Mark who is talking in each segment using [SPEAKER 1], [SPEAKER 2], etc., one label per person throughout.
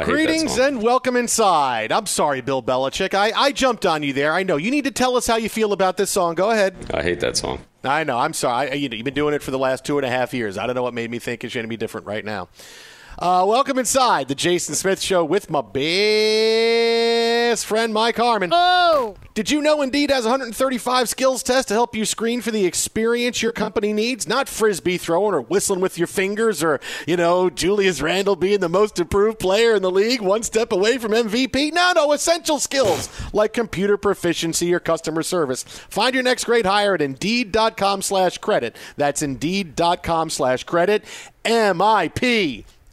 [SPEAKER 1] Greetings and welcome inside. I'm sorry, Bill Belichick. I, I jumped on you there. I know. You need to tell us how you feel about this song. Go ahead.
[SPEAKER 2] I hate that song.
[SPEAKER 1] I know. I'm sorry. I, you know, you've been doing it for the last two and a half years. I don't know what made me think it's going to be different right now. Uh, welcome inside the Jason Smith Show with my best friend Mike Harmon.
[SPEAKER 3] Oh!
[SPEAKER 1] Did you know Indeed has 135 skills tests to help you screen for the experience your company needs? Not frisbee throwing or whistling with your fingers or, you know, Julius Randle being the most improved player in the league, one step away from MVP. No, no, essential skills like computer proficiency or customer service. Find your next great hire at Indeed.com slash credit. That's Indeed.com slash credit.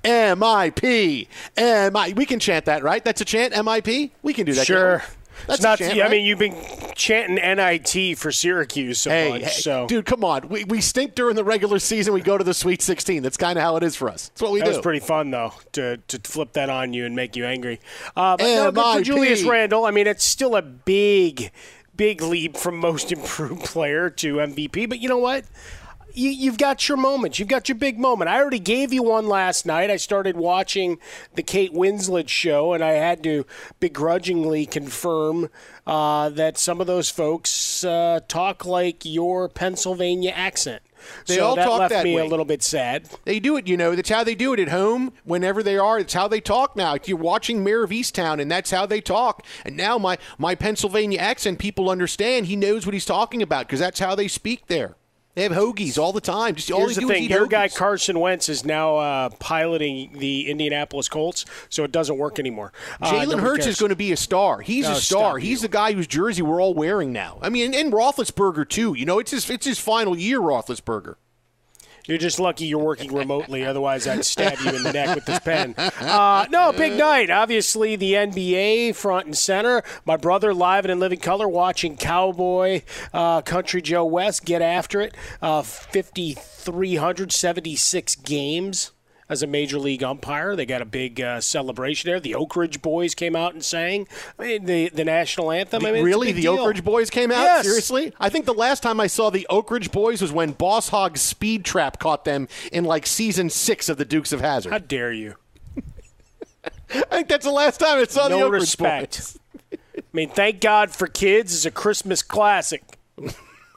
[SPEAKER 1] M-I-P. M-I-P. M-I. We can chant that, right? That's a chant, M-I-P? We can do that.
[SPEAKER 3] Sure.
[SPEAKER 1] That's
[SPEAKER 3] it's not.
[SPEAKER 1] chant,
[SPEAKER 3] I
[SPEAKER 1] right?
[SPEAKER 3] mean, you've been chanting NIT for Syracuse so
[SPEAKER 1] Hey,
[SPEAKER 3] much.
[SPEAKER 1] hey,
[SPEAKER 3] so
[SPEAKER 1] dude, come on. We, we stink during the regular season. We go to the Sweet 16. That's kind of how it is for us. That's what we
[SPEAKER 3] that
[SPEAKER 1] do.
[SPEAKER 3] was pretty fun though to to flip that on you and make you angry. Uh, but no, good for Julius Randle. I mean, it's still a big, big leap from most improved player to MVP. But you know what? You, you've got your moments. You've got your big moment. I already gave you one last night. I started watching the Kate Winslet show, and I had to begrudgingly confirm uh, that some of those folks uh, talk like your Pennsylvania accent.
[SPEAKER 1] They
[SPEAKER 3] so
[SPEAKER 1] all
[SPEAKER 3] that
[SPEAKER 1] talk
[SPEAKER 3] left
[SPEAKER 1] that
[SPEAKER 3] me
[SPEAKER 1] way.
[SPEAKER 3] a little bit sad.
[SPEAKER 1] They do it, you know. That's how they do it at home. Whenever they are, it's how they talk now. You're watching Mare of Easttown, and that's how they talk. And now my my Pennsylvania accent, people understand. He knows what he's talking about because that's how they speak there. They have hoagies all the time. Just all
[SPEAKER 3] Here's the thing: your
[SPEAKER 1] hoagies.
[SPEAKER 3] guy Carson Wentz is now uh, piloting the Indianapolis Colts, so it doesn't work anymore. Uh,
[SPEAKER 1] Jalen Hurts
[SPEAKER 3] cares.
[SPEAKER 1] is going to be a star. He's
[SPEAKER 3] Oh,
[SPEAKER 1] a star. He's the guy whose jersey we're all wearing now. I mean, and, and Roethlisberger too. You know, it's his it's his final year, Roethlisberger.
[SPEAKER 3] You're just lucky you're working remotely. Otherwise, I'd stab you in the neck with this pen. Uh, no, big night. Obviously, the NBA front and center. My brother live and in living color watching Cowboy uh, Country Joe West get after it. Uh, 5,376 games as a major league umpire. They got a big uh, celebration there. The Oak Ridge Boys came out and sang I mean, the, the national anthem. I mean,
[SPEAKER 1] really, the
[SPEAKER 3] deal.
[SPEAKER 1] Oak Ridge Boys came out?
[SPEAKER 3] Yes.
[SPEAKER 1] Seriously? I think the last time I saw the Oak Ridge Boys was when Boss Hogg's speed trap caught them in like season six of the Dukes of Hazzard.
[SPEAKER 3] How dare you?
[SPEAKER 1] I think that's the last time I saw the
[SPEAKER 3] no
[SPEAKER 1] Oak Ridge
[SPEAKER 3] respect.
[SPEAKER 1] Boys.
[SPEAKER 3] I mean, thank God for kids is a Christmas classic.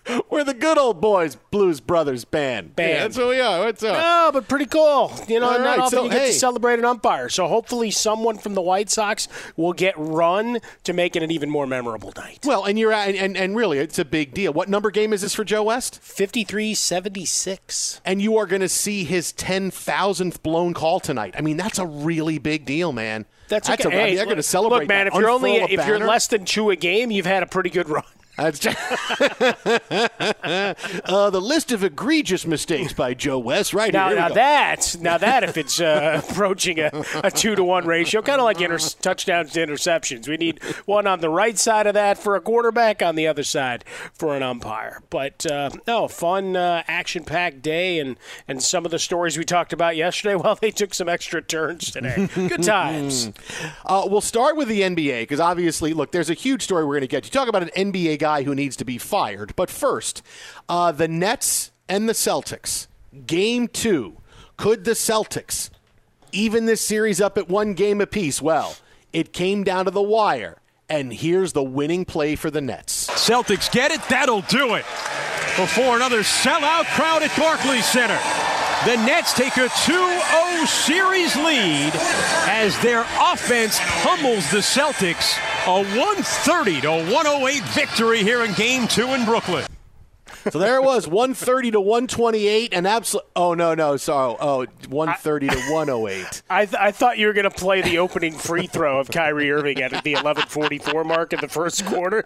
[SPEAKER 1] We're the good old boys, Blues Brothers band.
[SPEAKER 3] Band.
[SPEAKER 1] Yeah, that's what we are. What's up?
[SPEAKER 3] No, but pretty cool. You know,
[SPEAKER 1] All
[SPEAKER 3] not
[SPEAKER 1] right,
[SPEAKER 3] often
[SPEAKER 1] so,
[SPEAKER 3] you get
[SPEAKER 1] hey.
[SPEAKER 3] to celebrate an umpire. So hopefully, someone from the White Sox will get run to make it an even more memorable night.
[SPEAKER 1] Well, and you're and, and and really, it's a big deal. What number game is this for Joe West?
[SPEAKER 3] Fifty-three seventy-six.
[SPEAKER 1] And you are going to see his ten thousandth blown call tonight. I mean, that's a really big deal, man.
[SPEAKER 3] That's, that's
[SPEAKER 1] a,
[SPEAKER 3] okay.
[SPEAKER 1] I mean,
[SPEAKER 3] Hey,
[SPEAKER 1] they're going to celebrate.
[SPEAKER 3] Look, man, if you're only if you're
[SPEAKER 1] banner.
[SPEAKER 3] less than two a game, you've had a pretty good run.
[SPEAKER 1] Uh, the list of egregious mistakes by Joe West, right
[SPEAKER 3] Now,
[SPEAKER 1] here. Here
[SPEAKER 3] now that now that if it's uh, approaching a, a two to one ratio, kind of like inter- touchdowns to interceptions, we need one on the right side of that for a quarterback, on the other side for an umpire. But uh, no, fun, uh, action packed day, and and some of the stories we talked about yesterday. Well, they took some extra turns today. Good times.
[SPEAKER 1] Uh, we'll start with the NBA because obviously, look, there's a huge story we're going to get. You talk about an NBA guy who needs to be fired, but first, uh, the Nets and the Celtics, game two. Could the Celtics even this series up at one game apiece? Well, it came down to the wire, and here's the winning play for the Nets.
[SPEAKER 2] Celtics get it. That'll do it. Before another sellout crowd at Barclays Center. The Nets take a 2-0 series lead as their offense pummels the Celtics. A 130 to 108 victory here in Game 2 in Brooklyn.
[SPEAKER 1] So there it was, 130 to 128, and absolute. Oh no, no, sorry. Oh, 130 to 108.
[SPEAKER 3] I, th- I thought you were going to play the opening free throw of Kyrie Irving at the 11:44 mark in the first quarter.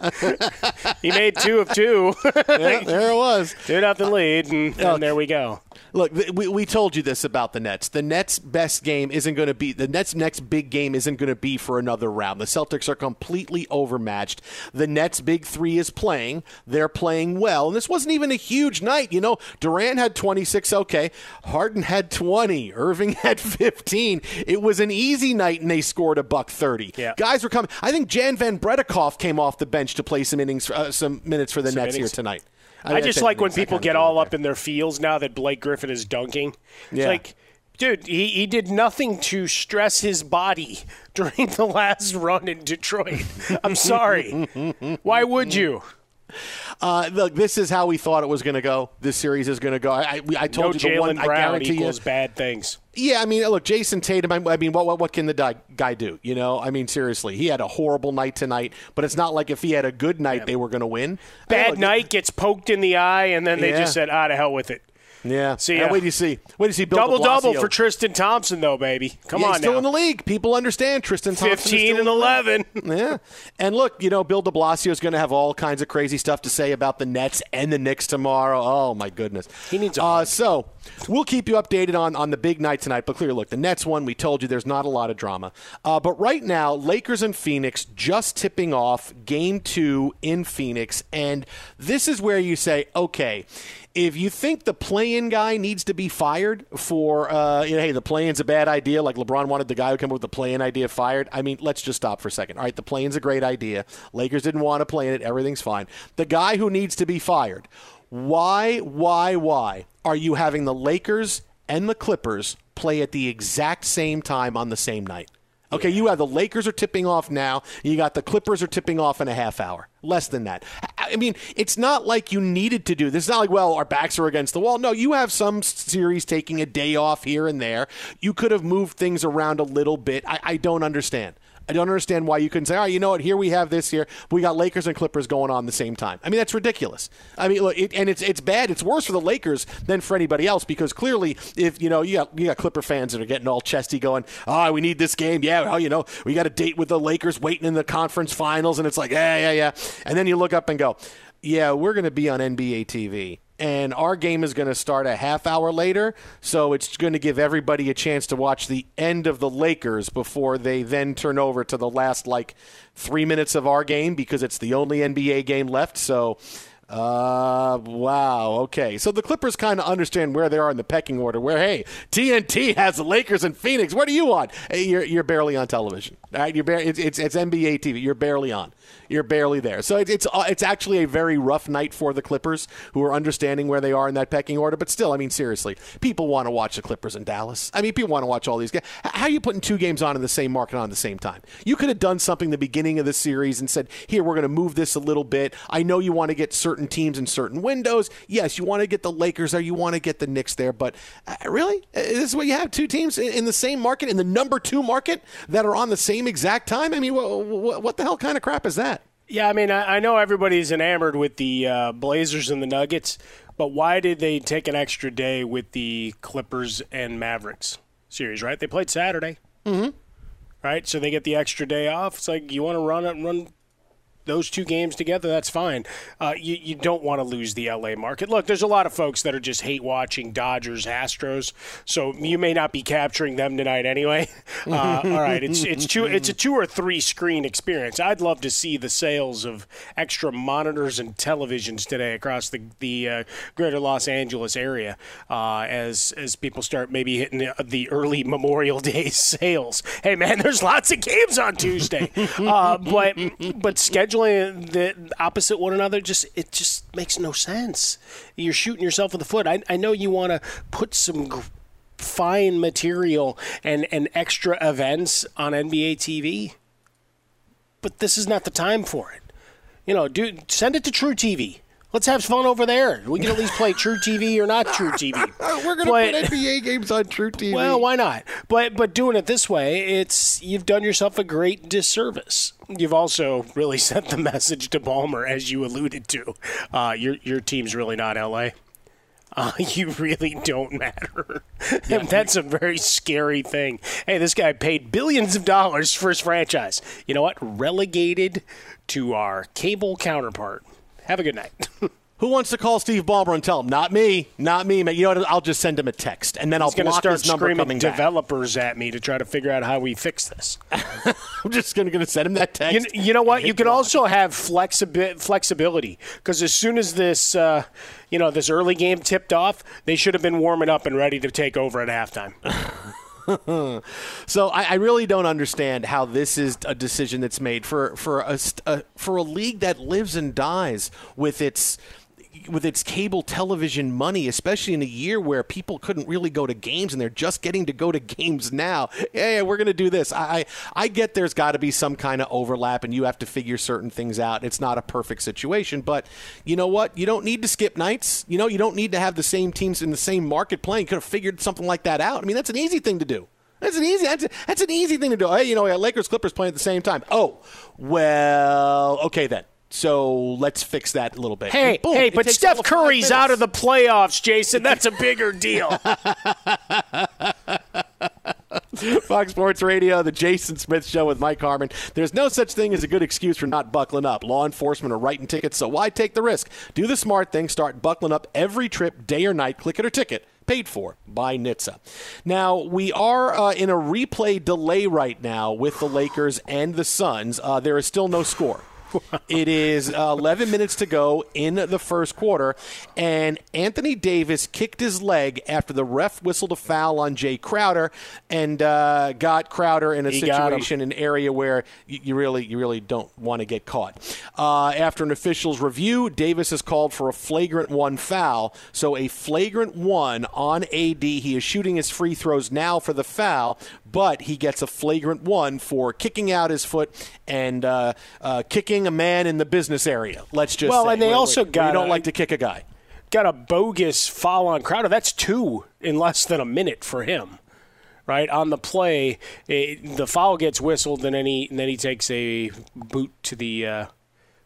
[SPEAKER 3] he made two of two.
[SPEAKER 1] Yeah, there it was.
[SPEAKER 3] Two nothing lead, and, and there we go.
[SPEAKER 1] Look, we, we told you this about the Nets. The Nets' best game isn't going to be the Nets' next big game isn't going to be for another round. The Celtics are completely overmatched. The Nets' big three is playing. They're playing well, and this wasn't even a huge night. You know, Durant had 26. Okay, Harden had 20. Irving had 15. It was an easy night, and they scored a buck 30.
[SPEAKER 3] Yeah.
[SPEAKER 1] Guys were coming. I think Jan van Breda Kolff came off the bench to play some innings, uh, some minutes for the
[SPEAKER 3] Some
[SPEAKER 1] Nets
[SPEAKER 3] innings.
[SPEAKER 1] here tonight.
[SPEAKER 3] I,
[SPEAKER 1] mean,
[SPEAKER 3] just like when people get all
[SPEAKER 1] there.
[SPEAKER 3] up in their feels now that Blake Griffin is dunking. It's
[SPEAKER 1] Yeah.
[SPEAKER 3] like, dude, he, he did nothing to stress his body during the last run in Detroit. I'm sorry. Why would you?
[SPEAKER 1] Uh, look, this is how we thought it was going to go. This series is going to go. I, I, I
[SPEAKER 3] No
[SPEAKER 1] told you the one.
[SPEAKER 3] Jalen
[SPEAKER 1] I guarantee
[SPEAKER 3] equals
[SPEAKER 1] you.
[SPEAKER 3] bad things.
[SPEAKER 1] Yeah, I mean, look, Jayson Tatum. I, mean, what, what what can the guy do? You know, I mean, seriously, he had a horrible night tonight. But it's not like if he had a good night, they were going to win. I mean,
[SPEAKER 3] Bad
[SPEAKER 1] look,
[SPEAKER 3] night gets poked in the eye, and then they
[SPEAKER 1] Yeah.
[SPEAKER 3] just said, "Ah, to hell with it."
[SPEAKER 1] Yeah.
[SPEAKER 3] See
[SPEAKER 1] wait you see? Wait you see? Bill
[SPEAKER 3] double double for Tristan Thompson, though, baby. Come
[SPEAKER 1] Yeah,
[SPEAKER 3] on
[SPEAKER 1] he's still
[SPEAKER 3] now.
[SPEAKER 1] in the league. People understand Tristan Thompson. is
[SPEAKER 3] 15
[SPEAKER 1] still
[SPEAKER 3] and 11.
[SPEAKER 1] Yeah. And look, you know, Bill de Blasio is going to have all kinds of crazy stuff to say about the Nets and the Knicks tomorrow. Oh, my goodness.
[SPEAKER 3] He needs a
[SPEAKER 1] uh, So we'll keep you updated on, on the big night tonight. But clearly, look, the Nets one. We told you there's not a lot of drama. Uh, but right now, Lakers and Phoenix just tipping off game two in Phoenix. And this is where you say, okay, if you think the play-in guy needs to be fired for, uh, you know, hey, the play-in's a bad idea, like LeBron wanted the guy who came up with the play-in idea fired. I mean, let's just stop for a second. All right, the play-in's a great idea. Lakers didn't want to play in it. Everything's fine. The guy who needs to be fired. Why, why, why are you having the Lakers and the Clippers play at the exact same time on the same night? Okay, you have the Lakers are tipping off now. You got the Clippers are tipping off in a half hour. Less than that. I mean, it's not like you needed to do this. It's not like, well, our backs are against the wall. No, you have some series taking a day off here and there. You could have moved things around a little bit. I, I don't understand. I don't understand why you couldn't say, "Oh, you know what? Here we have this here. We got Lakers and Clippers going on the same time." I mean, that's ridiculous. I mean, look, it, and it's it's bad. It's worse for the Lakers than for anybody else because clearly, if you know, you got you got Clipper fans that are getting all chesty, going, "Oh, we need this game. Yeah, well, you know, we got a date with the Lakers waiting in the conference finals," and it's like, yeah, yeah, yeah. And then you look up and go, "Yeah, we're going to be on NBA TV." And our game is going to start a half hour later. So it's going to give everybody a chance to watch the end of the Lakers before they then turn over to the last like three minutes of our game because it's the only NBA game left. So. Uh, wow. Okay. So the Clippers kind of understand where they are in the pecking order. Where hey, TNT has the Lakers and Phoenix. What do you want? Hey, you're you're barely on television. All right. You're bar- it's, it's it's NBA TV. You're barely on you're barely there. So it, it's uh, it's actually a very rough night for the Clippers, who are understanding where they are in that pecking order. But still, I mean, seriously, people want to watch the Clippers in Dallas. I mean, people want to watch all these games. How are you putting two games on in the same market on at the same time? You could have done something the beginning of the series and said, "Here, we're going to move this a little bit." I know you want to get certain teams in certain windows. Yes, you want to get the Lakers there, you want to get the Knicks there, but uh, really, uh, this is what you have: two teams in, in, the same market, in the number two market, that are on the same exact time. I mean, what, what the hell kind of crap is that?
[SPEAKER 3] Yeah, I mean, I, I know everybody's enamored with the uh, Blazers and the Nuggets, but why did they take an extra day with the Clippers and Mavericks series? Right? They played Saturday.
[SPEAKER 1] Mm-hmm.
[SPEAKER 3] Right, so they get the extra day off. It's like you want to run it, run those two games together, that's fine. Uh, you, you don't want to lose the LA market. Look, there's a lot of folks that are just hate watching Dodgers, Astros, so you may not be capturing them tonight anyway. Uh, all right, it's it's two it's a two or three screen experience. I'd love to see the sales of extra monitors and televisions today across the the uh, greater Los Angeles area uh, as as people start maybe hitting the, the, early Memorial Day sales. Hey man, there's lots of games on Tuesday, uh, but but schedule the opposite one another just it just makes no sense. You're shooting yourself in the foot. I, I know you want to put some fine material and, and extra events on NBA TV, but this is not the time for it. You know, dude, send it to truTV. Let's have fun over there. We can at least play True TV or not True TV.
[SPEAKER 1] We're going to put NBA games on True TV.
[SPEAKER 3] Well, why not? But but doing it this way, it's you've done yourself a great disservice. You've also really sent the message to Ballmer, as you alluded to. Uh, your your team's really not LA. Uh, you really don't matter. Yeah. that's a very scary thing. Hey, this guy paid billions of dollars for his franchise. You know what? Relegated to our cable counterpart. Have a good night.
[SPEAKER 1] Who wants to call Steve Ballmer and tell him? Not me, not me. Man. You know what? I'll just send him a text, and then
[SPEAKER 3] He's
[SPEAKER 1] I'll block
[SPEAKER 3] start
[SPEAKER 1] his number coming
[SPEAKER 3] developers
[SPEAKER 1] back.
[SPEAKER 3] at me to try to figure out how we fix this.
[SPEAKER 1] I'm just going to send him that text.
[SPEAKER 3] You, you know what? You can also have flexibi- flexibility because as soon as this, uh, you know, this early game tipped off, they should have been warming up and ready to take over at halftime.
[SPEAKER 1] so I, I, really don't understand how this is a decision that's made for for a, a for a league that lives and dies with its with its cable television money, especially in a year where people couldn't really go to games and they're just getting to go to games now. Hey, we're going to do this. I, I, get there's got to be some kind of overlap and you have to figure certain things out. It's not a perfect situation, but you know what? You don't need to skip nights. You know, you don't need to have the same teams in the same market playing. You could have figured something like that out. I mean, that's an easy thing to do. That's an easy. That's, a, that's an easy thing to do. Hey, you know, Lakers Clippers playing at the same time. Oh, well, okay then. So let's fix that a little bit.
[SPEAKER 3] Hey, boom, hey, but Steph Curry's out of the playoffs, Jason. That's a bigger deal.
[SPEAKER 1] Fox Sports Radio, the Jason Smith Show with Mike Harmon. There's no such thing as a good excuse for not buckling up. Law enforcement are writing tickets, so why take the risk? Do the smart thing. Start buckling up every trip, day or night. Click it or ticket paid for by NHTSA. Now, we are uh, in a replay delay right now with the Lakers and the Suns. Uh, there is still no score it is uh, 11 minutes to go in the first quarter, and Anthony Davis kicked his leg after the ref whistled a foul on Jae Crowder and uh, got Crowder in a
[SPEAKER 3] he
[SPEAKER 1] situation, an area where you, really, you really don't want to get caught. Uh, after an official's review, Davis has called for a flagrant one foul. So a flagrant one on AD. He is shooting his free throws now for the foul, but he gets a flagrant one for kicking out his foot and uh, uh, kicking a man in the business area. Let's just
[SPEAKER 3] well,
[SPEAKER 1] say.
[SPEAKER 3] and they also got
[SPEAKER 1] you don't a, like to kick a guy.
[SPEAKER 3] Got a bogus foul on Crowder. That's two in less than a minute for him. right on the play. It, the foul gets whistled, and then he and then he takes a boot to the uh,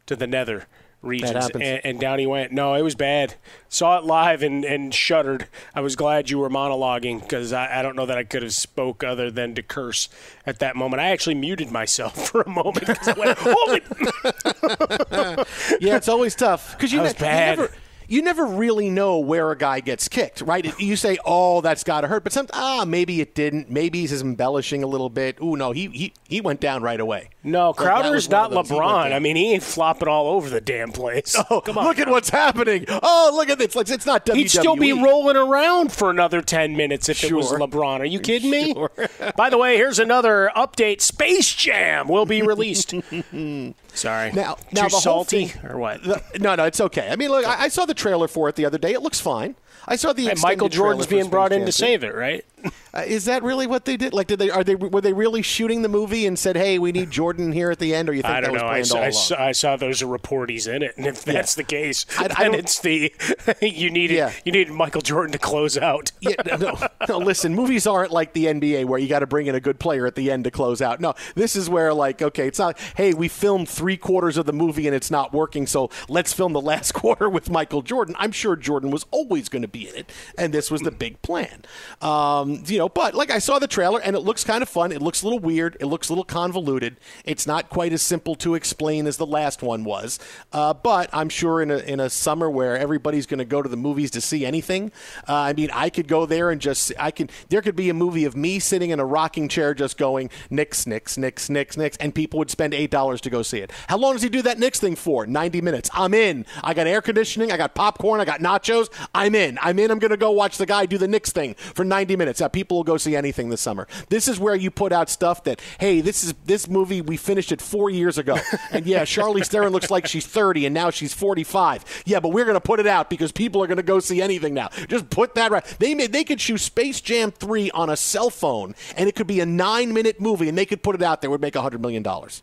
[SPEAKER 3] to the nether regions, and, and, down he went. No, it was bad. Saw it live and, and shuddered. I was glad you were monologuing because I, I don't know that I could have spoke other than to curse at that moment. I actually muted myself for a moment because I went,
[SPEAKER 1] yeah, it's always tough
[SPEAKER 3] because you, ne- you never
[SPEAKER 1] you never really know where a guy gets kicked, right? You say, "Oh, that's got to hurt," but some ah, maybe it didn't. Maybe he's embellishing a little bit. Ooh, no, he he, he went down right away.
[SPEAKER 3] No, Crowder's not LeBron. I mean, he ain't flopping all over the damn place.
[SPEAKER 1] Oh, come on! Look at what's happening. Oh, look at this. Like it's not WWE.
[SPEAKER 3] He'd still be rolling around for another ten minutes if sure. it was LeBron. Are you kidding me? Sure. By the way, here's another update. Space Jam will be released. Sorry.
[SPEAKER 1] Now, now
[SPEAKER 3] Too
[SPEAKER 1] the
[SPEAKER 3] salty
[SPEAKER 1] thing,
[SPEAKER 3] or what?
[SPEAKER 1] The, no, no, it's okay. I mean, look, I, I, saw the trailer for it the other day. It looks fine. I saw the
[SPEAKER 3] and Michael Jordan's being brought in to save it, right?
[SPEAKER 1] Uh, is that really what they did? Like, did they are they were they really shooting the movie and said, "Hey, we need Jordan here at the end"? Or you think
[SPEAKER 3] I don't
[SPEAKER 1] know.
[SPEAKER 3] I saw, I, saw, I saw, those reporties in it, and if that's yeah. the case, I, then it's the you needed yeah. you needed Michael Jordan to close out.
[SPEAKER 1] yeah, no, no, listen, movies aren't like the NBA where you got to bring in a good player at the end to close out. No, this is where like, okay, it's not. Hey, we filmed three quarters of the movie and it's not working, so let's film the last quarter with Michael Jordan. I'm sure Jordan was always going to be in it, and this was the big plan. Um, you know, but like I saw the trailer and it looks kind of fun. It looks a little weird. It looks a little convoluted. It's not quite as simple to explain as the last one was. Uh, but I'm sure in a, in a summer where everybody's going to go to the movies to see anything, uh, I mean, I could go there and just, I can, there could be a movie of me sitting in a rocking chair just going, Knicks, Knicks, Knicks, Knicks, Knicks, and people would spend $8 to go see it. How long does he do that Knicks thing for? 90 minutes. I'm in. I got air conditioning. I got popcorn. I got nachos. I'm in. I'm in. I'm going to go watch the guy do the Knicks thing for 90 minutes. Now, people will go see anything this summer. This is where you put out stuff that, hey, this is this movie we finished it four years ago, and yeah, Charlize Theron looks like she's 30 and now she's 45. Yeah, but we're going to put it out because people are going to go see anything now. Just put that right. They made they could shoot Space Jam 3 on a cell phone, and it could be a nine minute movie, and they could put it out there. Would make a hundred million dollars.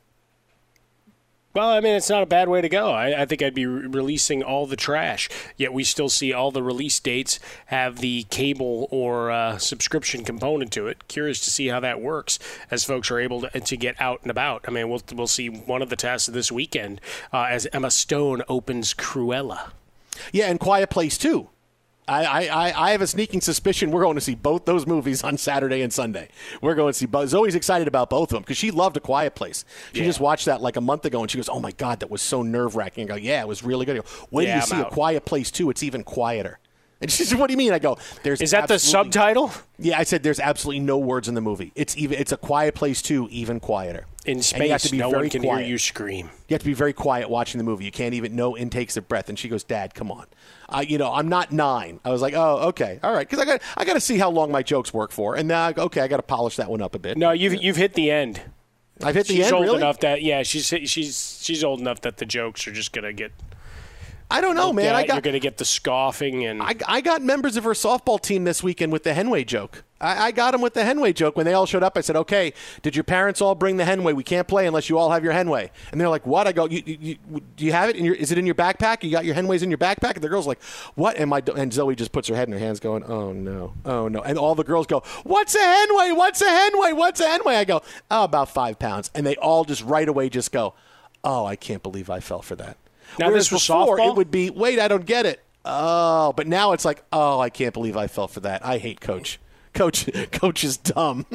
[SPEAKER 3] Well, I mean, it's not a bad way to go. I, I think I'd be re- releasing all the trash, yet we still see all the release dates have the cable or uh, subscription component to it. Curious to see how that works as folks are able to, to get out and about. I mean, we'll, we'll see one of the tests this weekend uh, as Emma Stone opens Cruella.
[SPEAKER 1] Yeah, and Quiet Place too. I, I, I have a sneaking suspicion we're going to see both those movies on Saturday and Sunday. We're going to see both. Zoe's excited about both of them because she loved A Quiet Place. She yeah. just watched that like a month ago and she goes, "Oh my god, that was so nerve wracking." I go, "Yeah, it was really good." Go, When yeah, you I'm see out. A Quiet Place too? It's even quieter. And she said, "What do you mean?" I go, "There's
[SPEAKER 3] is that the subtitle?"
[SPEAKER 1] Yeah, I said, "There's absolutely no words in the movie. It's even it's a quiet place too, even quieter."
[SPEAKER 3] In space, no one can quiet. hear you scream.
[SPEAKER 1] You have to be very quiet watching the movie. You can't even know intakes of breath. And she goes, "Dad, come on." Uh, you know, I'm not nine. I was like, "Oh, okay, all right," because I got I got to see how long my jokes work for, and now okay, I got to polish that one up a bit.
[SPEAKER 3] No, you've you've hit the end.
[SPEAKER 1] I've hit the
[SPEAKER 3] she's
[SPEAKER 1] end.
[SPEAKER 3] old
[SPEAKER 1] really?
[SPEAKER 3] enough that yeah, she's she's she's old enough that the jokes are just gonna get
[SPEAKER 1] I don't know, man.
[SPEAKER 3] At,
[SPEAKER 1] I got,
[SPEAKER 3] you're going to get the scoffing and.
[SPEAKER 1] I, I got members of her softball team this weekend with the Henway joke. I, I got them with the Henway joke when they all showed up. I said, "Okay, did your parents all bring the Henway? We can't play unless you all have your Henway." And they're like, "What?" I go, you, you, you, "Do you have it? In your, is it in your backpack? You got your Henways in your backpack?" And the girls like, "What?" And my and Zoe just puts her head in her hands, going, "Oh no, oh no!" And all the girls go, "What's a Henway? What's a Henway? What's a Henway?" I go, "Oh, about five pounds." And they all just right away just go, "Oh, I can't believe I fell for that."
[SPEAKER 3] Now
[SPEAKER 1] Whereas
[SPEAKER 3] this was
[SPEAKER 1] before,
[SPEAKER 3] softball?
[SPEAKER 1] it would be, wait, I don't get it. Oh, but now it's like, oh, I can't believe I fell for that. I hate coach. Coach, coach is dumb.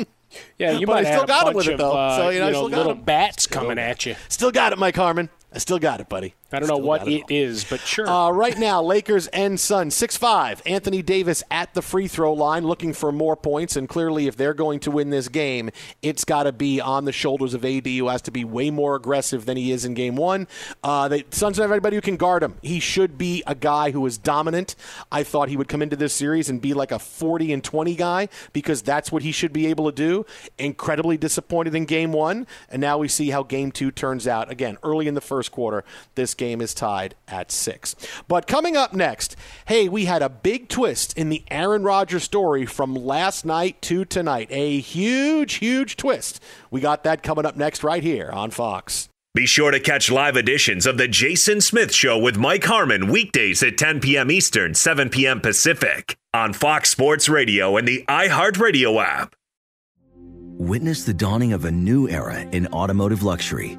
[SPEAKER 3] Yeah, you
[SPEAKER 1] but
[SPEAKER 3] might
[SPEAKER 1] I still
[SPEAKER 3] have
[SPEAKER 1] got
[SPEAKER 3] a
[SPEAKER 1] it with
[SPEAKER 3] bunch
[SPEAKER 1] it though.
[SPEAKER 3] Uh,
[SPEAKER 1] so you know,
[SPEAKER 3] you know little bats coming at you.
[SPEAKER 1] Still got it, Mike Harmon. I still got it, buddy.
[SPEAKER 3] I don't know what it is, but sure.
[SPEAKER 1] Uh, right now, Lakers and Suns, 6 5. Anthony Davis at the free throw line looking for more points. And clearly, if they're going to win this game, it's got to be on the shoulders of AD, who has to be way more aggressive than he is in game one. Uh, the Suns have everybody who can guard him. He should be a guy who is dominant. I thought he would come into this series and be like a 40 and 20 guy because that's what he should be able to do. Incredibly disappointed in game one. And now we see how game two turns out. Again, early in the first quarter, this game is tied at six. But coming up next, hey, we had a big twist in the Aaron Rodgers story from last night to tonight. A huge, huge twist. We got that coming up next right here on Fox.
[SPEAKER 4] Be sure to catch live editions of The Jason Smith Show with Mike Harmon weekdays at 10 p.m. Eastern, 7 p.m. Pacific on Fox Sports Radio and the iHeartRadio app.
[SPEAKER 5] Witness the dawning of a new era in automotive luxury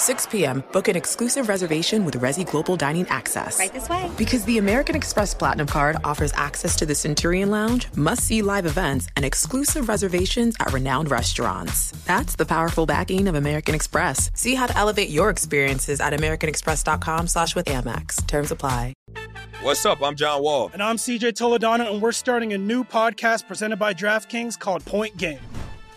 [SPEAKER 6] 6 p.m., book an exclusive reservation with Resy Global Dining Access.
[SPEAKER 7] Right this way.
[SPEAKER 6] Because the American Express Platinum Card offers access to the Centurion Lounge, must see live events, and exclusive reservations at renowned restaurants. That's the powerful backing of American Express. See how to elevate your experiences at AmericanExpress.com slash with Amex. Terms apply.
[SPEAKER 8] What's up? I'm John Wall.
[SPEAKER 9] And I'm CJ Toledano, and we're starting a new podcast presented by DraftKings called Point Game.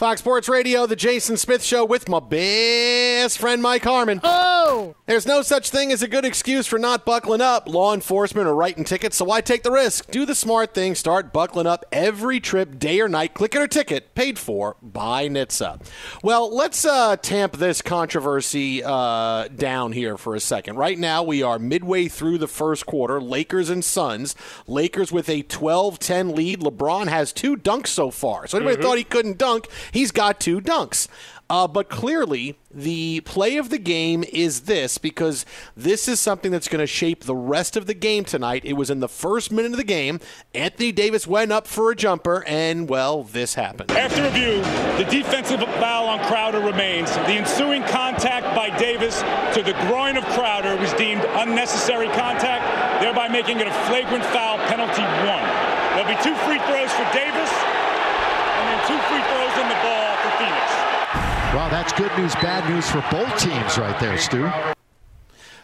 [SPEAKER 1] Fox Sports Radio, the Jason Smith Show with my best friend Mike Harmon.
[SPEAKER 10] Oh!
[SPEAKER 1] There's no such thing as a good excuse for not buckling up. Law enforcement are writing tickets, so why take the risk? Do the smart thing. Start buckling up every trip, day or night. Click it or ticket, paid for by NHTSA. Well, let's uh, tamp this controversy uh, down here for a second. Right now, we are midway through the first quarter. Lakers and Suns. Lakers with a 12-10 lead. LeBron has two dunks so far. So anybody
[SPEAKER 3] Mm-hmm.
[SPEAKER 1] thought he couldn't dunk, he's got two dunks. Uh, but clearly, the play of the game is this because this is something that's going to shape the rest of the game tonight. It was in the first minute of the game. Anthony Davis went up for a jumper, and, well, this happened.
[SPEAKER 11] After review, the defensive foul on Crowder remains. The ensuing contact by Davis to the groin of Crowder was deemed unnecessary contact, thereby making it a flagrant foul, penalty one. There'll be two free throws for Davis, and two free throws in the ball for Phoenix.
[SPEAKER 12] Well, that's good news, bad news for both teams right there, Stu.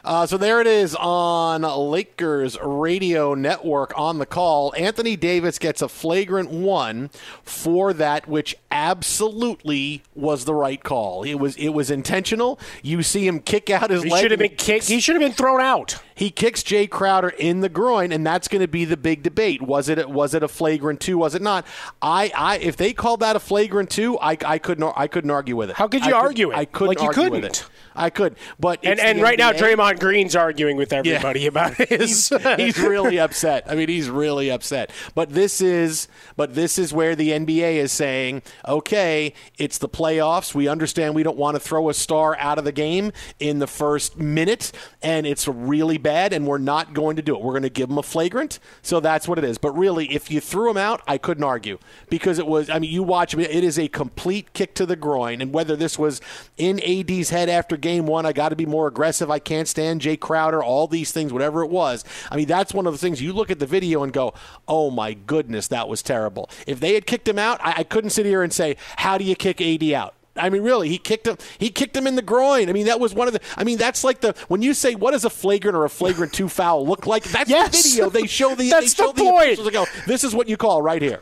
[SPEAKER 1] Uh, so there it is on Lakers radio network on the call. Anthony Davis gets a flagrant one for that, which absolutely was the right call. It was it was intentional. You see him kick out his
[SPEAKER 3] He
[SPEAKER 1] leg.
[SPEAKER 3] should have been kicked. He should have been thrown out.
[SPEAKER 1] He kicks Jae Crowder in the groin, and that's going to be the big debate. Was it was it a flagrant two? Was it not? I, I if they called that a flagrant two, I, I couldn't I couldn't argue with it.
[SPEAKER 3] How could you
[SPEAKER 1] I
[SPEAKER 3] argue it?
[SPEAKER 1] I couldn't
[SPEAKER 3] Like, you couldn't.
[SPEAKER 1] it. I could, but
[SPEAKER 3] And and right now,
[SPEAKER 1] NBA.
[SPEAKER 3] Green's arguing with everybody about his.
[SPEAKER 1] Uh, he's really upset. I mean, he's really upset. But this is but this is where the NBA is saying, okay, it's the playoffs. We understand we don't want to throw a star out of the game in the first minute, and it's really bad, and we're not going to do it. We're going to give him a flagrant. So that's what it is. But really, if you threw him out, I couldn't argue because it was. I mean, you watch him; it is a complete kick to the groin, and whether this was in AD's head after game one, I got to be more aggressive. I can't stand Jae Crowder. All these things, whatever it was. I mean, that's one of the things you look at the video and go, "Oh my goodness, that was terrible." If they had kicked him out, I, I couldn't sit here and say, "How do you kick AD out?" I mean, really, he kicked him. He kicked him in the groin. I mean, that was one of the. I mean, that's like the when you say what does a flagrant or a flagrant two foul look like? That's
[SPEAKER 3] Yes.
[SPEAKER 1] the video. They show the.
[SPEAKER 3] That's
[SPEAKER 1] they show
[SPEAKER 3] the point.
[SPEAKER 1] go, this is what you call right here.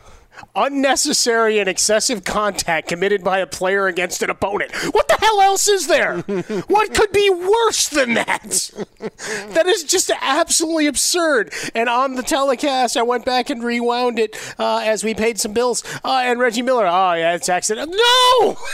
[SPEAKER 3] Unnecessary and excessive contact committed by a player against an opponent. What the hell else is there? what could be worse than that? that is just absolutely absurd. And on the telecast, I went back and rewound it uh, as we paid some bills. Uh, and Reggie Miller, oh yeah, it's accident. No.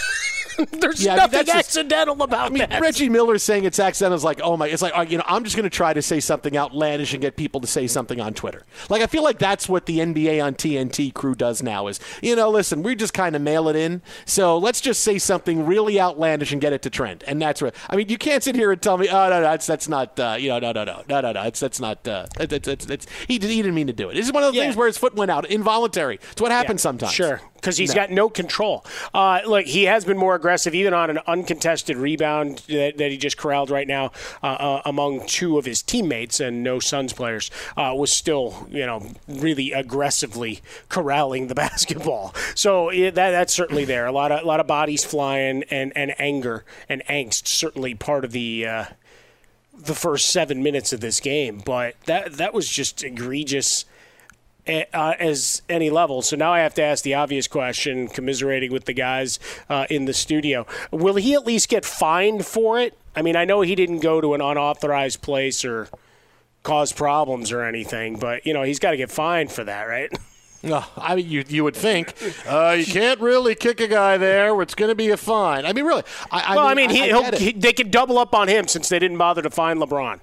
[SPEAKER 3] There's
[SPEAKER 1] Yeah, I mean,
[SPEAKER 3] nothing
[SPEAKER 1] just-
[SPEAKER 3] accidental about
[SPEAKER 1] I mean,
[SPEAKER 3] that.
[SPEAKER 1] Reggie Miller saying it's accidental is like, oh my, it's like, you know, I'm just going to try to say something outlandish and get people to say something on Twitter. Like, I feel like that's what the NBA on TNT crew does now is, you know, listen, we just kind of mail it in. So let's just say something really outlandish and get it to trend. And that's what, I mean, you can't sit here and tell me, oh, no, no, that's, that's not, uh, you know, no, no, no, no, no, no, it's, that's not, uh, it's, it's, it's, he, he didn't mean to do it. This is one of the
[SPEAKER 3] Yeah.
[SPEAKER 1] things where his foot went out, involuntary. It's what happens sometimes.
[SPEAKER 3] Sure, because he's
[SPEAKER 1] No.
[SPEAKER 3] got no control. Uh, look, he has been more aggressive, even on an uncontested rebound that, that he just corralled right now uh, uh, among two of his teammates and no Suns players. Uh, was still, you know, really aggressively corralling the basketball. So yeah, that that's certainly there. A lot of a lot of bodies flying and and anger and angst certainly part of the. Uh, the first seven minutes of this game, but that that was just egregious uh, as any level. So now I have to ask the obvious question, commiserating with the guys uh, in the studio. Will he at least get fined for it? I mean, I know he didn't go to an unauthorized place or cause problems or anything, but you know he's got to get fined for that, right?
[SPEAKER 1] No, I mean, you you would think uh, you can't really kick a guy there. It's going to be a fine. I mean, really. I, I
[SPEAKER 3] well,
[SPEAKER 1] mean,
[SPEAKER 3] I mean, he,
[SPEAKER 1] I
[SPEAKER 3] he'll, he, they could double up on him since they didn't bother to find LeBron.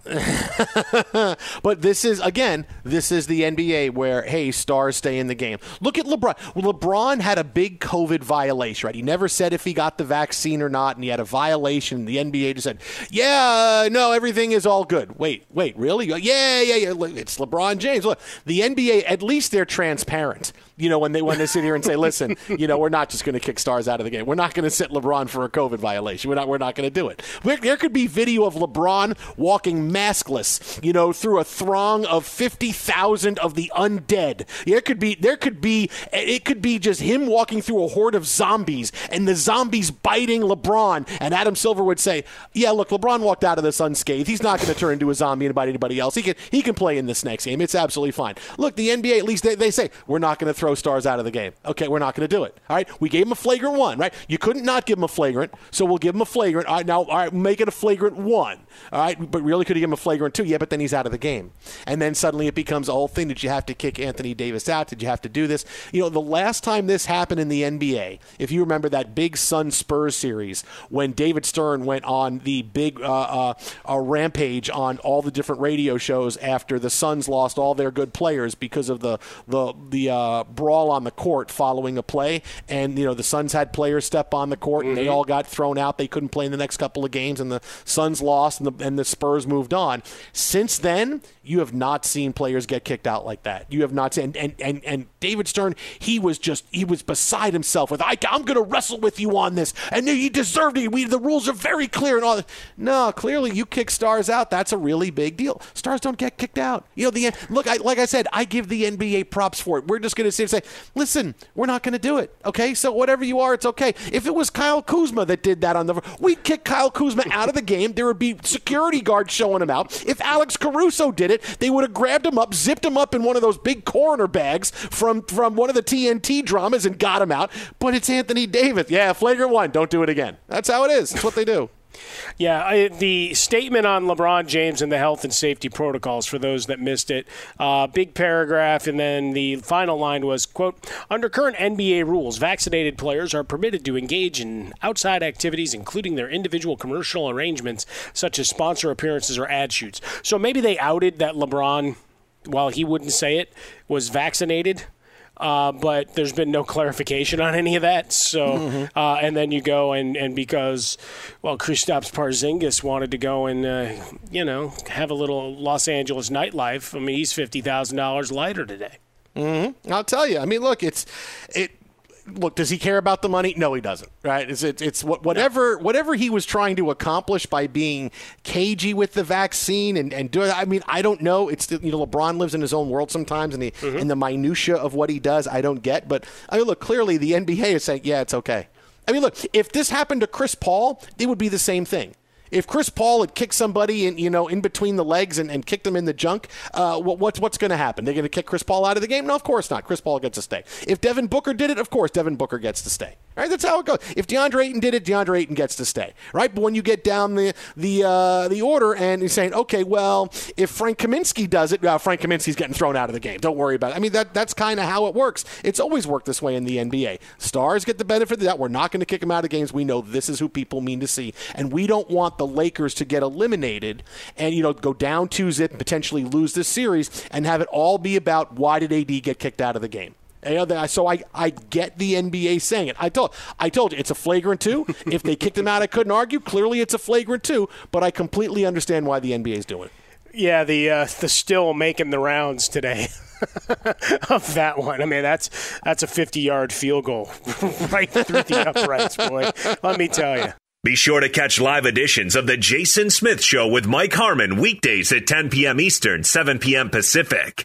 [SPEAKER 1] but this is again, this is the NBA where hey, stars stay in the game. Look at LeBron. Well, LeBron had a big COVID violation, right? He never said if he got the vaccine or not, and he had a violation. The NBA just said, "Yeah, uh, no, everything is all good." Wait, wait, really? Yeah, yeah, yeah. It's LeBron James. Look, the NBA. At least they're transparent parent. You know, when they when they sit here and say, "Listen, you know, we're not just going to kick stars out of the game. We're not going to sit LeBron for a COVID violation. We're not. We're not going to do it." There, there could be video of LeBron walking maskless, you know, through a throng of fifty thousand of the undead. There could be. There could be. It could be just him walking through a horde of zombies, and the zombies biting LeBron. And Adam Silver would say, "Yeah, look, LeBron walked out of this unscathed. He's not going to turn into a zombie and bite anybody else. He can. He can play in this next game. It's absolutely fine. Look, the NBA at least they, they say we're not going to throw stars out of the game. Okay, we're not going to do it. All right, we gave him a flagrant one. Right, you couldn't not give him a flagrant, so we'll give him a flagrant. All right, now all right, make it a flagrant one. All right, but really could have given him a flagrant two. Yeah, but then he's out of the game, and then suddenly it becomes a whole thing. Did you have to kick Anthony Davis out? Did you have to do this? You know, the last time this happened in the NBA, if you remember that big Sun Spurs series when David Stern went on the big uh, uh, rampage on all the different radio shows after the Suns lost all their good players because of the the the uh, brawl on the court following a play, and you know the Suns had players step on the court, and they
[SPEAKER 3] Mm-hmm.
[SPEAKER 1] all got thrown out. They couldn't play in the next couple of games, and the Suns lost, and the, and the Spurs moved on. Since then, you have not seen players get kicked out like that. You have not seen, and and and, and David Stern, he was just he was beside himself with I, I'm going to wrestle with you on this, and you deserved it. We the rules are very clear and all. that. No, clearly you kick stars out. That's a really big deal. Stars don't get kicked out. You know the look. I, like I said, I give the NBA props for it. We're just going to sit and say, listen, we're not going to do it. Okay, so whatever you are, it's okay. If it was Kyle Kuzma that did that on the, we'd kick Kyle Kuzma out of the game. There would be security guards showing him out. If Alex Caruso did it, they would have grabbed him up, zipped him up in one of those big coroner bags from from one of the TNT dramas and got him out. But it's Anthony Davis. Yeah, flagrant one. Don't do it again. That's how it is. That's what they do.
[SPEAKER 3] Yeah, I, the statement on LeBron James and the health and safety protocols for those that missed it, uh, big paragraph, and then the final line was, "quote Under current NBA rules, vaccinated players are permitted to engage in outside activities, including their individual commercial arrangements, such as sponsor appearances or ad shoots." So maybe they outed that LeBron, while he wouldn't say it, was vaccinated. Uh, but there's been no clarification on any of that. So, uh, and then you go and, and because, well, Kristaps Porzingis wanted to go and, uh, you know, have a little Los Angeles nightlife. I mean, he's fifty thousand dollars lighter today.
[SPEAKER 1] Mm-hmm. I'll tell you. I mean, look, it's it. Look, does he care about the money? No, he doesn't. Right? It's it's, it's what, whatever whatever he was trying to accomplish by being cagey with the vaccine and and doing. I mean, I don't know. It's you know LeBron lives in his own world sometimes, and the mm-hmm. and the minutia of what he does, I don't get. But I mean, look, clearly the NBA is saying, yeah, it's okay. I mean, look, if this happened to Chris Paul, it would be the same thing. If Chris Paul had kicked somebody in, you know, in between the legs and, and kicked them in the junk, uh, what, what's what's going to happen? They're going to kick Chris Paul out of the game? No, of course not. Chris Paul gets to stay. If Devin Booker did it, of course Devin Booker gets to stay. Right? That's how it goes. If DeAndre Ayton did it, DeAndre Ayton gets to stay. Right? But when you get down the the uh, the order and you're saying, okay, well, if Frank Kaminsky does it, well, Frank Kaminsky's getting thrown out of the game. Don't worry about it. I mean, that that's kind of how it works. It's always worked this way in the NBA. Stars get the benefit of that. We're not going to kick them out of games. We know this is who people mean to see, and we don't want the Lakers to get eliminated and you know go down two zip, and potentially lose this series, and have it all be about why did AD get kicked out of the game. You know, that- so I, I get the NBA saying it. I told I told you it's a flagrant two. if they kicked him out, I couldn't argue. Clearly, it's a flagrant two. But I completely understand why the NBA is doing it.
[SPEAKER 3] Yeah, the uh, the still making the rounds today. of that one. I mean, that's that's a 50-yard field goal right through the uprights, boy. Let me tell you.
[SPEAKER 4] Be sure to catch live editions of The Jason Smith Show with Mike Harmon weekdays at 10 p.m. Eastern, 7 p.m. Pacific.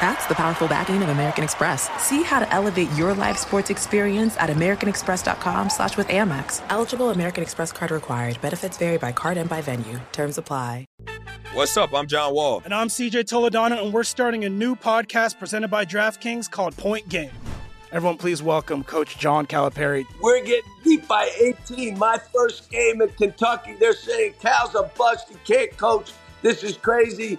[SPEAKER 6] That's the powerful backing of American Express. See how to elevate your live sports experience at americanexpress.com slash with Amex. Eligible American Express card required. Benefits vary by card and by venue. Terms apply.
[SPEAKER 8] What's up? I'm John Wall.
[SPEAKER 9] And I'm CJ Toledano, and we're starting a new podcast presented by DraftKings called Point Game. Everyone, please welcome Coach John Calipari.
[SPEAKER 13] We're getting beat by 18. My first game in Kentucky, they're saying Cal's a bust. He can't coach. This is crazy.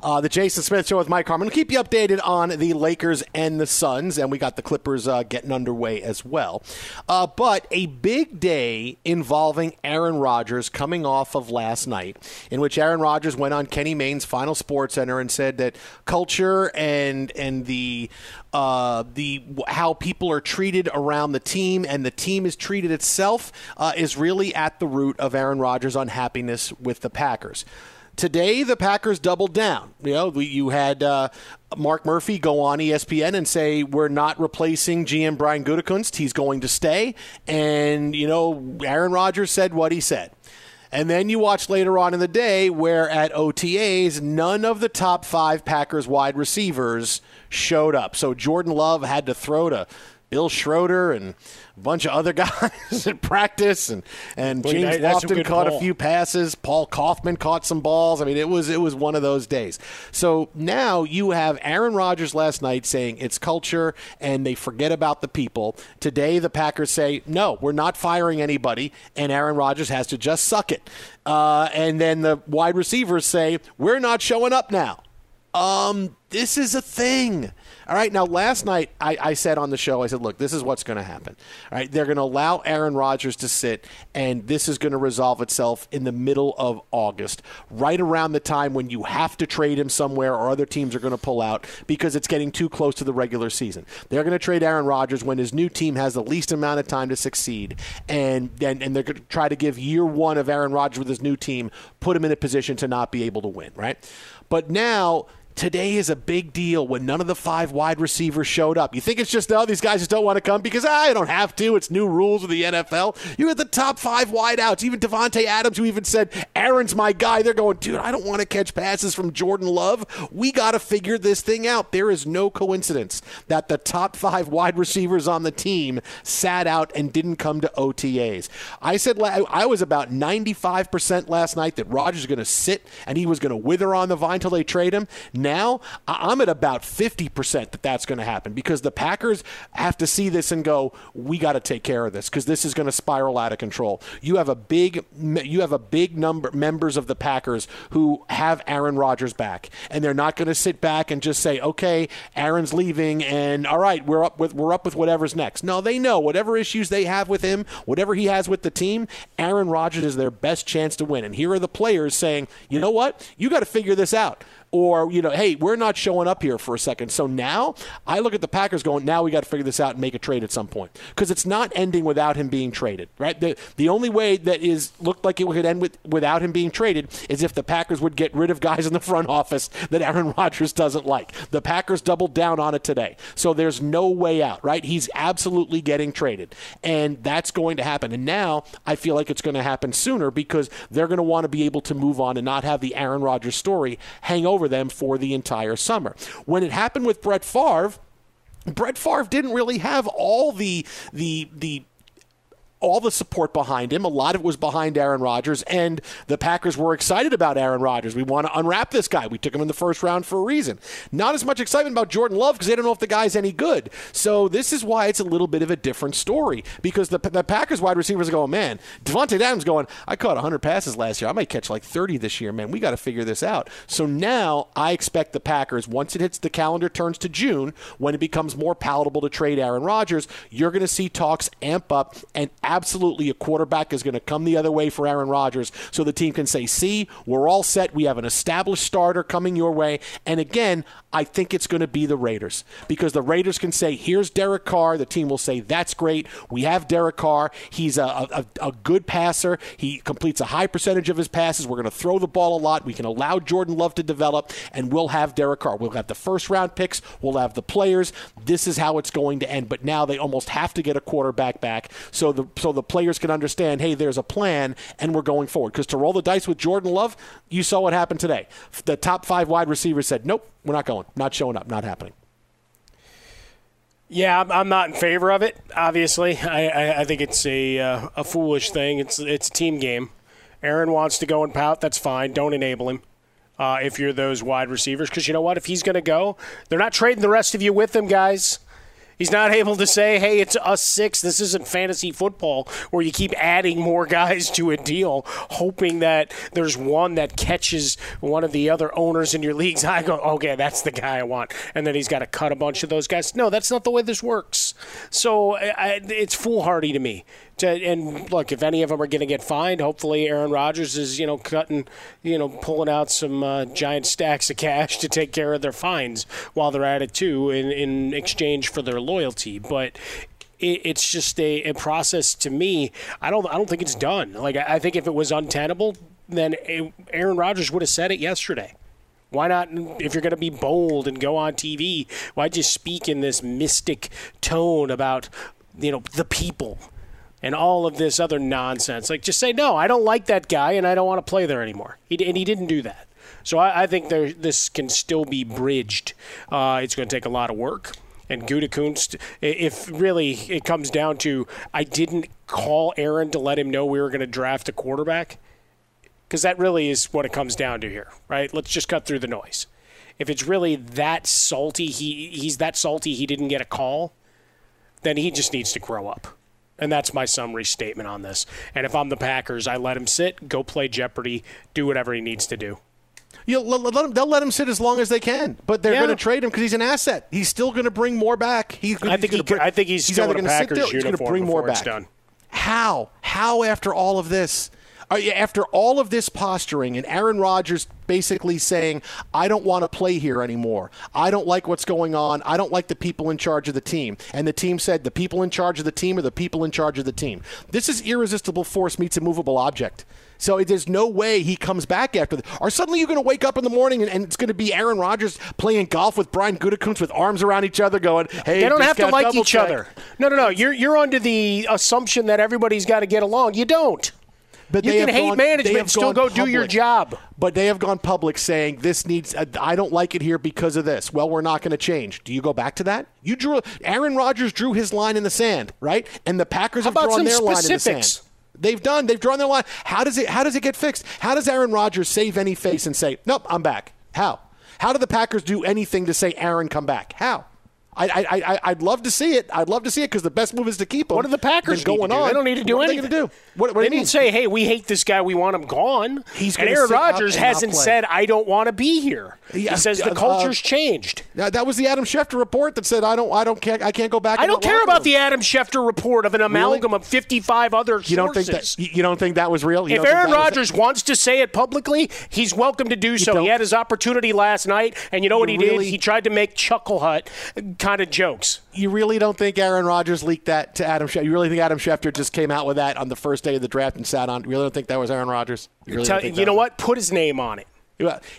[SPEAKER 1] Uh, the Jason Smith Show with Mike Harmon. We'll keep you updated on the Lakers and the Suns, and we got the Clippers uh, getting underway as well. Uh, but a big day involving Aaron Rodgers coming off of last night, in which Aaron Rodgers went on Kenny Mayne's Final Sports Center and said that culture and and the uh, the how people are treated around the team and the team is treated itself uh, is really at the root of Aaron Rodgers' unhappiness with the Packers. Today, the Packers doubled down. You know, you had uh, Mark Murphy go on ESPN and say we're not replacing GM Brian Gutekunst; he's going to stay. And you know, Aaron Rodgers said what he said. And then you watch later on in the day where at OTAs, none of the top five Packers wide receivers showed up. So Jordan Love had to throw to Bill Schroeder and a bunch of other guys at practice, and and
[SPEAKER 3] Boy,
[SPEAKER 1] James
[SPEAKER 3] that- a
[SPEAKER 1] Lofton
[SPEAKER 3] good
[SPEAKER 1] caught a few passes. Paul Kaufman caught some balls. I mean, it was it was one of those days. So now you have Aaron Rodgers last night saying it's culture, and they forget about the people. Today, the Packers say no, we're not firing anybody, and Aaron Rodgers has to just suck it. Uh, and then the wide receivers say we're not showing up now. Um, this is a thing. All right. Now, last night I, I said on the show, I said, look, this is what's going to happen. All right. They're going to allow Aaron Rodgers to sit, and this is going to resolve itself in the middle of August, right around the time when you have to trade him somewhere or other teams are going to pull out because it's getting too close to the regular season. They're going to trade Aaron Rodgers when his new team has the least amount of time to succeed, and, and, and they're going to try to give year one of Aaron Rodgers with his new team, put him in a position to not be able to win, right? But now today is a big deal when none of the five wide receivers showed up. You think it's just, oh, these guys just don't want to come because ah, I don't have to. It's new rules of the NFL. You had the top five wideouts, even Davante Adams, who even said, Aaron's my guy. They're going, dude, I don't want to catch passes from Jordan Love. We got to figure this thing out. There is no coincidence that the top five wide receivers on the team sat out and didn't come to OTAs. I said I was about 95% last night that Rodgers is going to sit and he was going to wither on the vine till they trade him. now I- I'm at about 50% that that's going to happen because the Packers have to see this and go, we got to take care of this because this is going to spiral out of control. You have a big, you have a big number members of the Packers who have Aaron Rodgers back, and they're not going to sit back and just say, okay, Aaron's leaving, and all right, we're up with we're up with whatever's next. No, they know whatever issues they have with him, whatever he has with the team, Aaron Rodgers is their best chance to win. And here are the players saying, you know what, you got to figure this out or you know, hey, we're not showing up here for a second. So now I look at the Packers going, now we got to figure this out and make a trade at some point because it's not ending without him being traded, right? The the only way that is looked like it would end with without him being traded is if the Packers would get rid of guys in the front office that Aaron Rodgers doesn't like. The Packers doubled down on it today, so there's no way out, right? He's absolutely getting traded, and that's going to happen. And now I feel like it's going to happen sooner because they're going to want to be able to move on and not have the Aaron Rodgers story hang over over them for the entire summer. When it happened with Brett Favre, Brett Favre didn't really have all the the the all the support behind him. A lot of it was behind Aaron Rodgers, and the Packers were excited about Aaron Rodgers. We want to unwrap this guy. We took him in the first round for a reason. Not as much excitement about Jordan Love because they don't know if the guy's any good. So this is why it's a little bit of a different story because the, the Packers wide receivers are going, man, Davante Adams going, I caught 100 passes last year. I might catch like 30 this year, man. We got to figure this out. So now I expect the Packers, once it hits the calendar turns to June, when it becomes more palatable to trade Aaron Rodgers, you're going to see talks amp up and absolutely a quarterback is going to come the other way for Aaron Rodgers so the team can say, see, we're all set. We have an established starter coming your way. And again, I think it's going to be the Raiders because the Raiders can say, here's Derek Carr. The team will say, that's great. We have Derek Carr. He's a, a, a good passer. He completes a high percentage of his passes. We're going to throw the ball a lot. We can allow Jordan Love to develop, and we'll have Derek Carr. We'll have the first round picks. We'll have the players. This is how it's going to end. But now they almost have to get a quarterback back so the so the players can understand, hey, there's a plan, and we're going forward. Because to roll the dice with Jordan Love, you saw what happened today. The top five wide receivers said, nope, we're not going, not showing up, not happening.
[SPEAKER 3] Yeah, I'm not in favor of it. Obviously, I, I, think it's a uh, a foolish thing. It's it's a team game. Aaron wants to go and pout. That's fine. Don't enable him. Uh, if you're those wide receivers, because you know what? If he's going to go, they're not trading the rest of you with him, guys. He's not able to say, hey, it's us six. This isn't fantasy football where you keep adding more guys to a deal, hoping that there's one that catches one of the other owners in your leagues. I go, okay, that's the guy I want. And then he's got to cut a bunch of those guys. No, that's not the way this works. So I, it's foolhardy to me. To, and look, if any of them are going to get fined, hopefully Aaron Rodgers is, you know, cutting, you know, pulling out some uh, giant stacks of cash to take care of their fines while they're at it too, in, in exchange for their loyalty. But it, it's just a, a, process to me. I don't, I don't think it's done. Like I, think if it was untenable, then Aaron Rodgers would have said it yesterday. Why not, if you're going to be bold and go on TV, why just speak in this mystic tone about, you know, the people? And all of this other nonsense. Like, just say, no, I don't like that guy and I don't want to play there anymore. He, and he didn't do that. So I, I think there, this can still be bridged. Uh, it's going to take a lot of work. And Gutekunst, if really it comes down to, I didn't call Aaron to let him know we were going to draft a quarterback, because that really is what it comes down to here, right? Let's just cut through the noise. If it's really that salty, he he's that salty he didn't get a call, then he just needs to grow up. And that's my summary statement on this. And if I'm the Packers, I let him sit, go play Jeopardy, do whatever he needs to do.
[SPEAKER 1] You know, let, let him, they'll let him sit as long as they can, but they're yeah. going to trade him because he's an asset. He's still going to bring more back. He's
[SPEAKER 3] I think
[SPEAKER 1] he's
[SPEAKER 3] he, bring, I think he's, he's still in a Packers there, uniform he's bring more back. Done.
[SPEAKER 1] How? How after all of this? Oh, after all of this posturing and Aaron Rodgers basically saying, I don't want to play here anymore. I don't like what's going on. I don't like the people in charge of the team. And the team said, the people in charge of the team are the people in charge of the team. This is irresistible force meets a immovable object. So there's no way he comes back after that. Or suddenly you're going to wake up in the morning and, and it's going to be Aaron Rodgers playing golf with Brian Gutekunst with arms around each other, going, "Hey,
[SPEAKER 3] they don't have to like each
[SPEAKER 1] check.
[SPEAKER 3] other." No, no, no. You're you're under the assumption that everybody's got to get along. You don't. But you can hate gone, management and still go public, do your job.
[SPEAKER 1] But they have gone public saying this needs. Uh, I don't like it here because of this. Well, we're not going to change. Do you go back to that? You drew. Aaron Rodgers drew his line in the sand, right? And the Packers
[SPEAKER 3] How
[SPEAKER 1] have drawn their
[SPEAKER 3] specifics?
[SPEAKER 1] line in the sand. They've done. They've drawn their line. How does it? How does it get fixed? How does Aaron Rodgers save any face and say, "Nope, I'm back"? How? How do the Packers do anything to say Aaron come back? How? I, I, I, I'd love to see it. I'd love to see it because the best move is to keep him.
[SPEAKER 3] What do the Packers
[SPEAKER 1] going on?
[SPEAKER 3] They don't need to do
[SPEAKER 1] what
[SPEAKER 3] anything.
[SPEAKER 1] Are they going to do? What, what
[SPEAKER 3] they didn't say, "Hey, we hate this guy. We want him gone."
[SPEAKER 1] He's
[SPEAKER 3] and Aaron Rodgers
[SPEAKER 1] and
[SPEAKER 3] hasn't said, "I don't want to be here."
[SPEAKER 1] Yeah,
[SPEAKER 3] he says the
[SPEAKER 1] uh,
[SPEAKER 3] culture's
[SPEAKER 1] uh,
[SPEAKER 3] changed.
[SPEAKER 1] That, was the Adam Schefter report that said I don't I don't care I can't go back.
[SPEAKER 3] I don't care about
[SPEAKER 1] room."
[SPEAKER 3] the Adam Schefter report of an amalgam of 55 other
[SPEAKER 1] You don't think that you don't think that was real? You
[SPEAKER 3] if Aaron Rodgers wants to say it publicly, he's welcome to do so. He had his opportunity last night, and you know what
[SPEAKER 1] You
[SPEAKER 3] he
[SPEAKER 1] really-
[SPEAKER 3] did? He tried to make Chuckle Hut kind of jokes.
[SPEAKER 1] you really don't think Aaron Rodgers leaked that to Adam Schefter? You really think Adam Schefter just came out with that on the first day of the draft and sat on? You really don't think that was Aaron Rodgers? You, really
[SPEAKER 3] Tell- you know what? Put his name on it.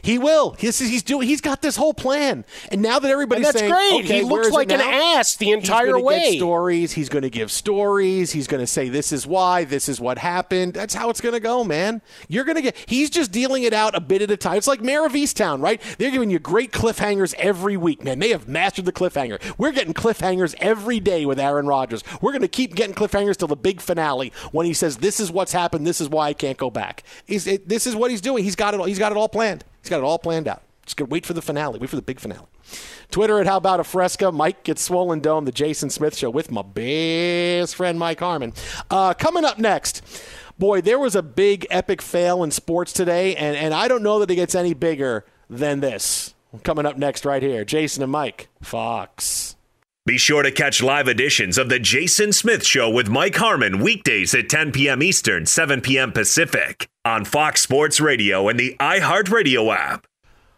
[SPEAKER 1] He will. He's, he's doing. He's got this whole plan, and now that everybody's
[SPEAKER 3] And that's
[SPEAKER 1] saying,
[SPEAKER 3] great.
[SPEAKER 1] okay,
[SPEAKER 3] He looks like an ass the
[SPEAKER 1] He's
[SPEAKER 3] entire
[SPEAKER 1] gonna
[SPEAKER 3] way.
[SPEAKER 1] Get stories. He's going to give stories. He's going to say this is why. This is what happened. That's how it's going to go, man. You're going to get. He's just dealing it out a bit at a time. It's like Mare of Easttown, right? They're giving you great cliffhangers every week, man. They have mastered the cliffhanger. We're getting cliffhangers every day with Aaron Rodgers. We're going to keep getting cliffhangers till the big finale when he says, "This is what's happened. This is why I can't go back." He's, it, this is what he's doing. He's got it. all- He's got it all planned. He's got it all planned out. Just gonna wait for the finale. Wait for the big finale. Twitter at How About a Fresca. Mike gets Swollen Dome, the Jason Smith Show with my best friend Mike Harmon. Uh, coming up next, boy, there was a big epic fail in sports today, and, and I don't know that it gets any bigger than this. Coming up next, right here, Jason and Mike, Fox.
[SPEAKER 4] Be sure to catch live editions of The Jason Smith Show with Mike Harmon weekdays at 10 p.m. Eastern, 7 p.m. Pacific on Fox Sports Radio and the iHeartRadio app.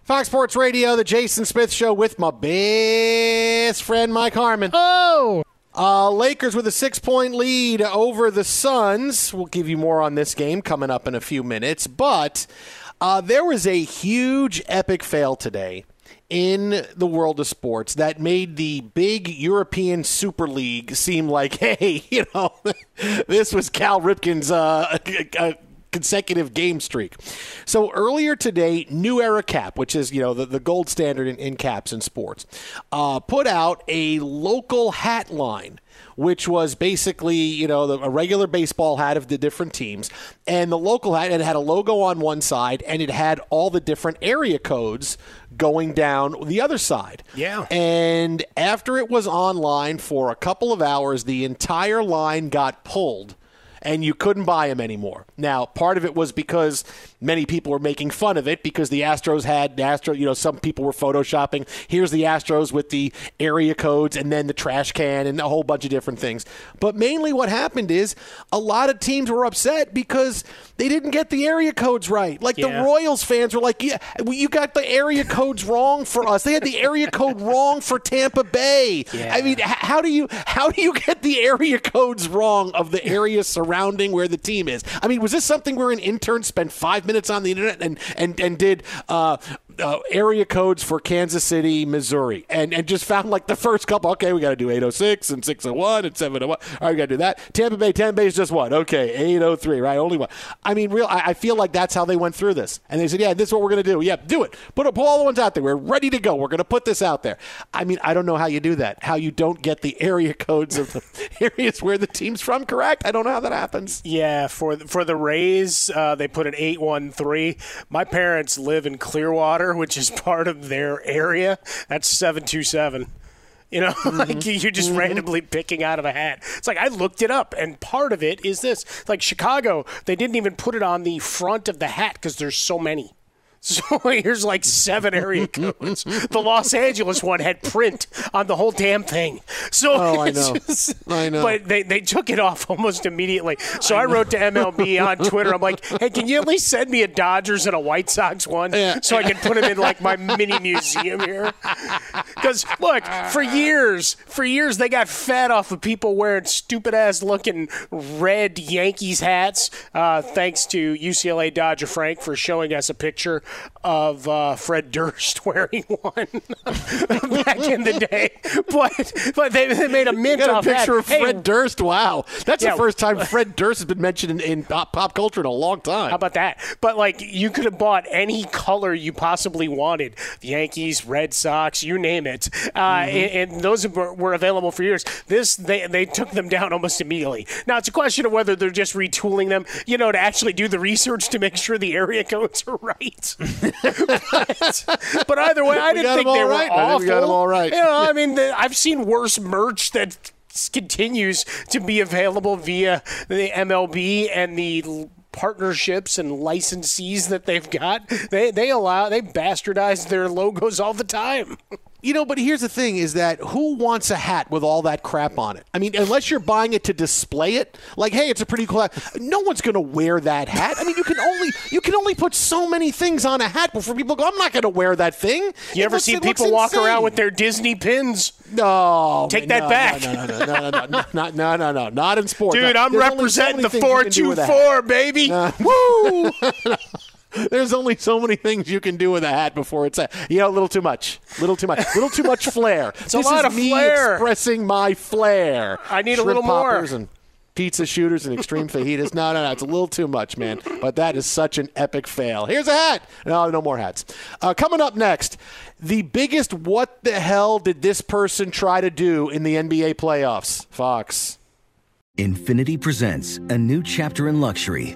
[SPEAKER 1] Fox Sports Radio, the Jason Smith Show with my best friend Mike Harmon.
[SPEAKER 3] Oh!
[SPEAKER 1] Uh, Lakers with a six point lead over the Suns. We'll give you more on this game coming up in a few minutes. But uh, there was a huge epic fail today in the world of sports that made the big European Super League seem like, hey, you know, this was Cal Ripken's uh, uh, consecutive game streak. So earlier today, New Era Cap, which is you know the, the gold standard in, in caps in sports, uh, put out a local hat line. Which was basically, you know, the, a regular baseball hat of the different teams, and the local hat. It had a logo on one side, and it had all the different area codes going down the other side.
[SPEAKER 3] Yeah.
[SPEAKER 1] And after it was online for a couple of hours, the entire line got pulled and you couldn't buy them anymore. Now, part of it was because many people were making fun of it because the Astros had Astro, you know, some people were photoshopping. Here's the Astros with the area codes and then the trash can and a whole bunch of different things. But mainly what happened is a lot of teams were upset because they didn't get the area codes right. Like
[SPEAKER 3] Yeah.
[SPEAKER 1] the Royals fans were like, "Yeah, you got the area codes wrong for us. They had the area code wrong for Tampa Bay." I mean, how do you how do you get the area codes wrong of the area surrounding where the team is? I mean, was this something where an intern spent five minutes on the internet and and and did uh, uh, area codes for Kansas City, Missouri, and and just found like the first couple? Okay, we got to do 806 and 601 and 701. All right, we got to do that. Tampa Bay, Tampa Bay is just one. Okay, 803, right? Only one. I mean, real. I, I feel like that's how they went through this, and they said, "Yeah, this is what we're to do. Yeah, do it. Put, put all the ones out there. We're ready to go. We're to put this out there." I mean, I don't know how you do that. How you don't get the area codes of the areas where the team's from correct? I don't know how that happens.
[SPEAKER 3] Yeah, for for the Rays, uh, they put an eight one three. My parents live in Clearwater, which is part of their area. That's seven two seven. You know, mm-hmm. like you're just mm-hmm. randomly picking out of a hat. It's like I looked it up, and part of it is this. Like Chicago, they didn't even put it on the front of the hat because there's so many. So here's like seven area codes. The Los Angeles one had print on the whole damn thing. So
[SPEAKER 1] Oh, I know.
[SPEAKER 3] just-
[SPEAKER 1] I know.
[SPEAKER 3] But they, they took it off almost immediately. So I, wrote to MLB on Twitter. I'm like, hey, can you at least send me a Dodgers and a White Sox one so I can put them in like my mini museum here? Because look, for years, for years they got fed off of people wearing stupid ass looking red Yankees hats. Uh, thanks to UCLA Dodger Frank for showing us a picture of uh, Fred Durst wearing one back in the day. But but they, they made a mint off
[SPEAKER 1] a picture
[SPEAKER 3] that.
[SPEAKER 1] of
[SPEAKER 3] Hey,
[SPEAKER 1] Fred Durst. Wow, that's
[SPEAKER 3] Yeah.
[SPEAKER 1] the first time Fred Durst has been mentioned in, in pop, pop culture in a long time.
[SPEAKER 3] How about that? But like, you could have bought any color you possibly wanted: the Yankees, Red Sox, you name it. Uh, and, and those were, were available for years. This they they took them down almost immediately. Now it's a question of whether they're just retooling them, you know, to actually do the research to make sure the area codes are right. But, but either way, I didn't think they were
[SPEAKER 1] right. I
[SPEAKER 3] awful.
[SPEAKER 1] we got them all right.
[SPEAKER 3] You know, I mean, the, I've seen worse merch that continues to be available via the MLB and the partnerships and licensees that they've got. They they allow they bastardize their logos all the time.
[SPEAKER 1] You know, but here's the thing: is that who wants a hat with all that crap on it? I mean, unless you're buying it to display it, like, hey, it's a pretty cool hat. No one's going to wear that hat. I mean, you can only you can only put so many things on a hat before people go. I'm not going to wear that thing.
[SPEAKER 3] You
[SPEAKER 1] It
[SPEAKER 3] ever
[SPEAKER 1] looks-
[SPEAKER 3] see people walk
[SPEAKER 1] insane.
[SPEAKER 3] around with their Disney pins?
[SPEAKER 1] No,
[SPEAKER 3] Take
[SPEAKER 1] no,
[SPEAKER 3] that back.
[SPEAKER 1] No, no, no, no, no, no, no, no, no, no, no, not in sports.
[SPEAKER 3] Dude,
[SPEAKER 1] No,
[SPEAKER 3] I'm
[SPEAKER 1] there's only so
[SPEAKER 3] representing the
[SPEAKER 1] things you can do with a hat.
[SPEAKER 3] 424, baby.
[SPEAKER 1] Woo! There's only so many things you can do with a hat before it's a you know a little too much, little too much, little too much flair.
[SPEAKER 3] It's a
[SPEAKER 1] this
[SPEAKER 3] lot
[SPEAKER 1] is
[SPEAKER 3] of
[SPEAKER 1] me
[SPEAKER 3] flair.
[SPEAKER 1] expressing my flair.
[SPEAKER 3] I need a
[SPEAKER 1] Shrimp
[SPEAKER 3] little more.
[SPEAKER 1] poppers And pizza shooters and extreme fajitas. No, no, no, it's a little too much, man. But that is such an epic fail. Here's a hat. No, no more hats. Uh, coming up next, the biggest what the hell did this person try to do in the NBA playoffs? Fox.
[SPEAKER 5] Infiniti presents a new chapter in luxury,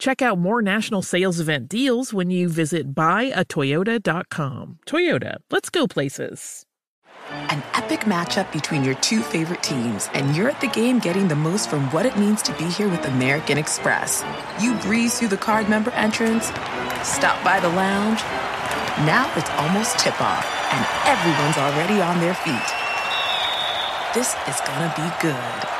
[SPEAKER 14] Check out more national sales event deals when you visit buyatoyota.com. Toyota, let's go places.
[SPEAKER 6] An epic matchup between your two favorite teams, and you're at the game getting the most from what it means to be here with American Express. You breeze through the card member entrance, stop by the lounge. Now it's almost tip off, and everyone's already on their feet. This is gonna be good.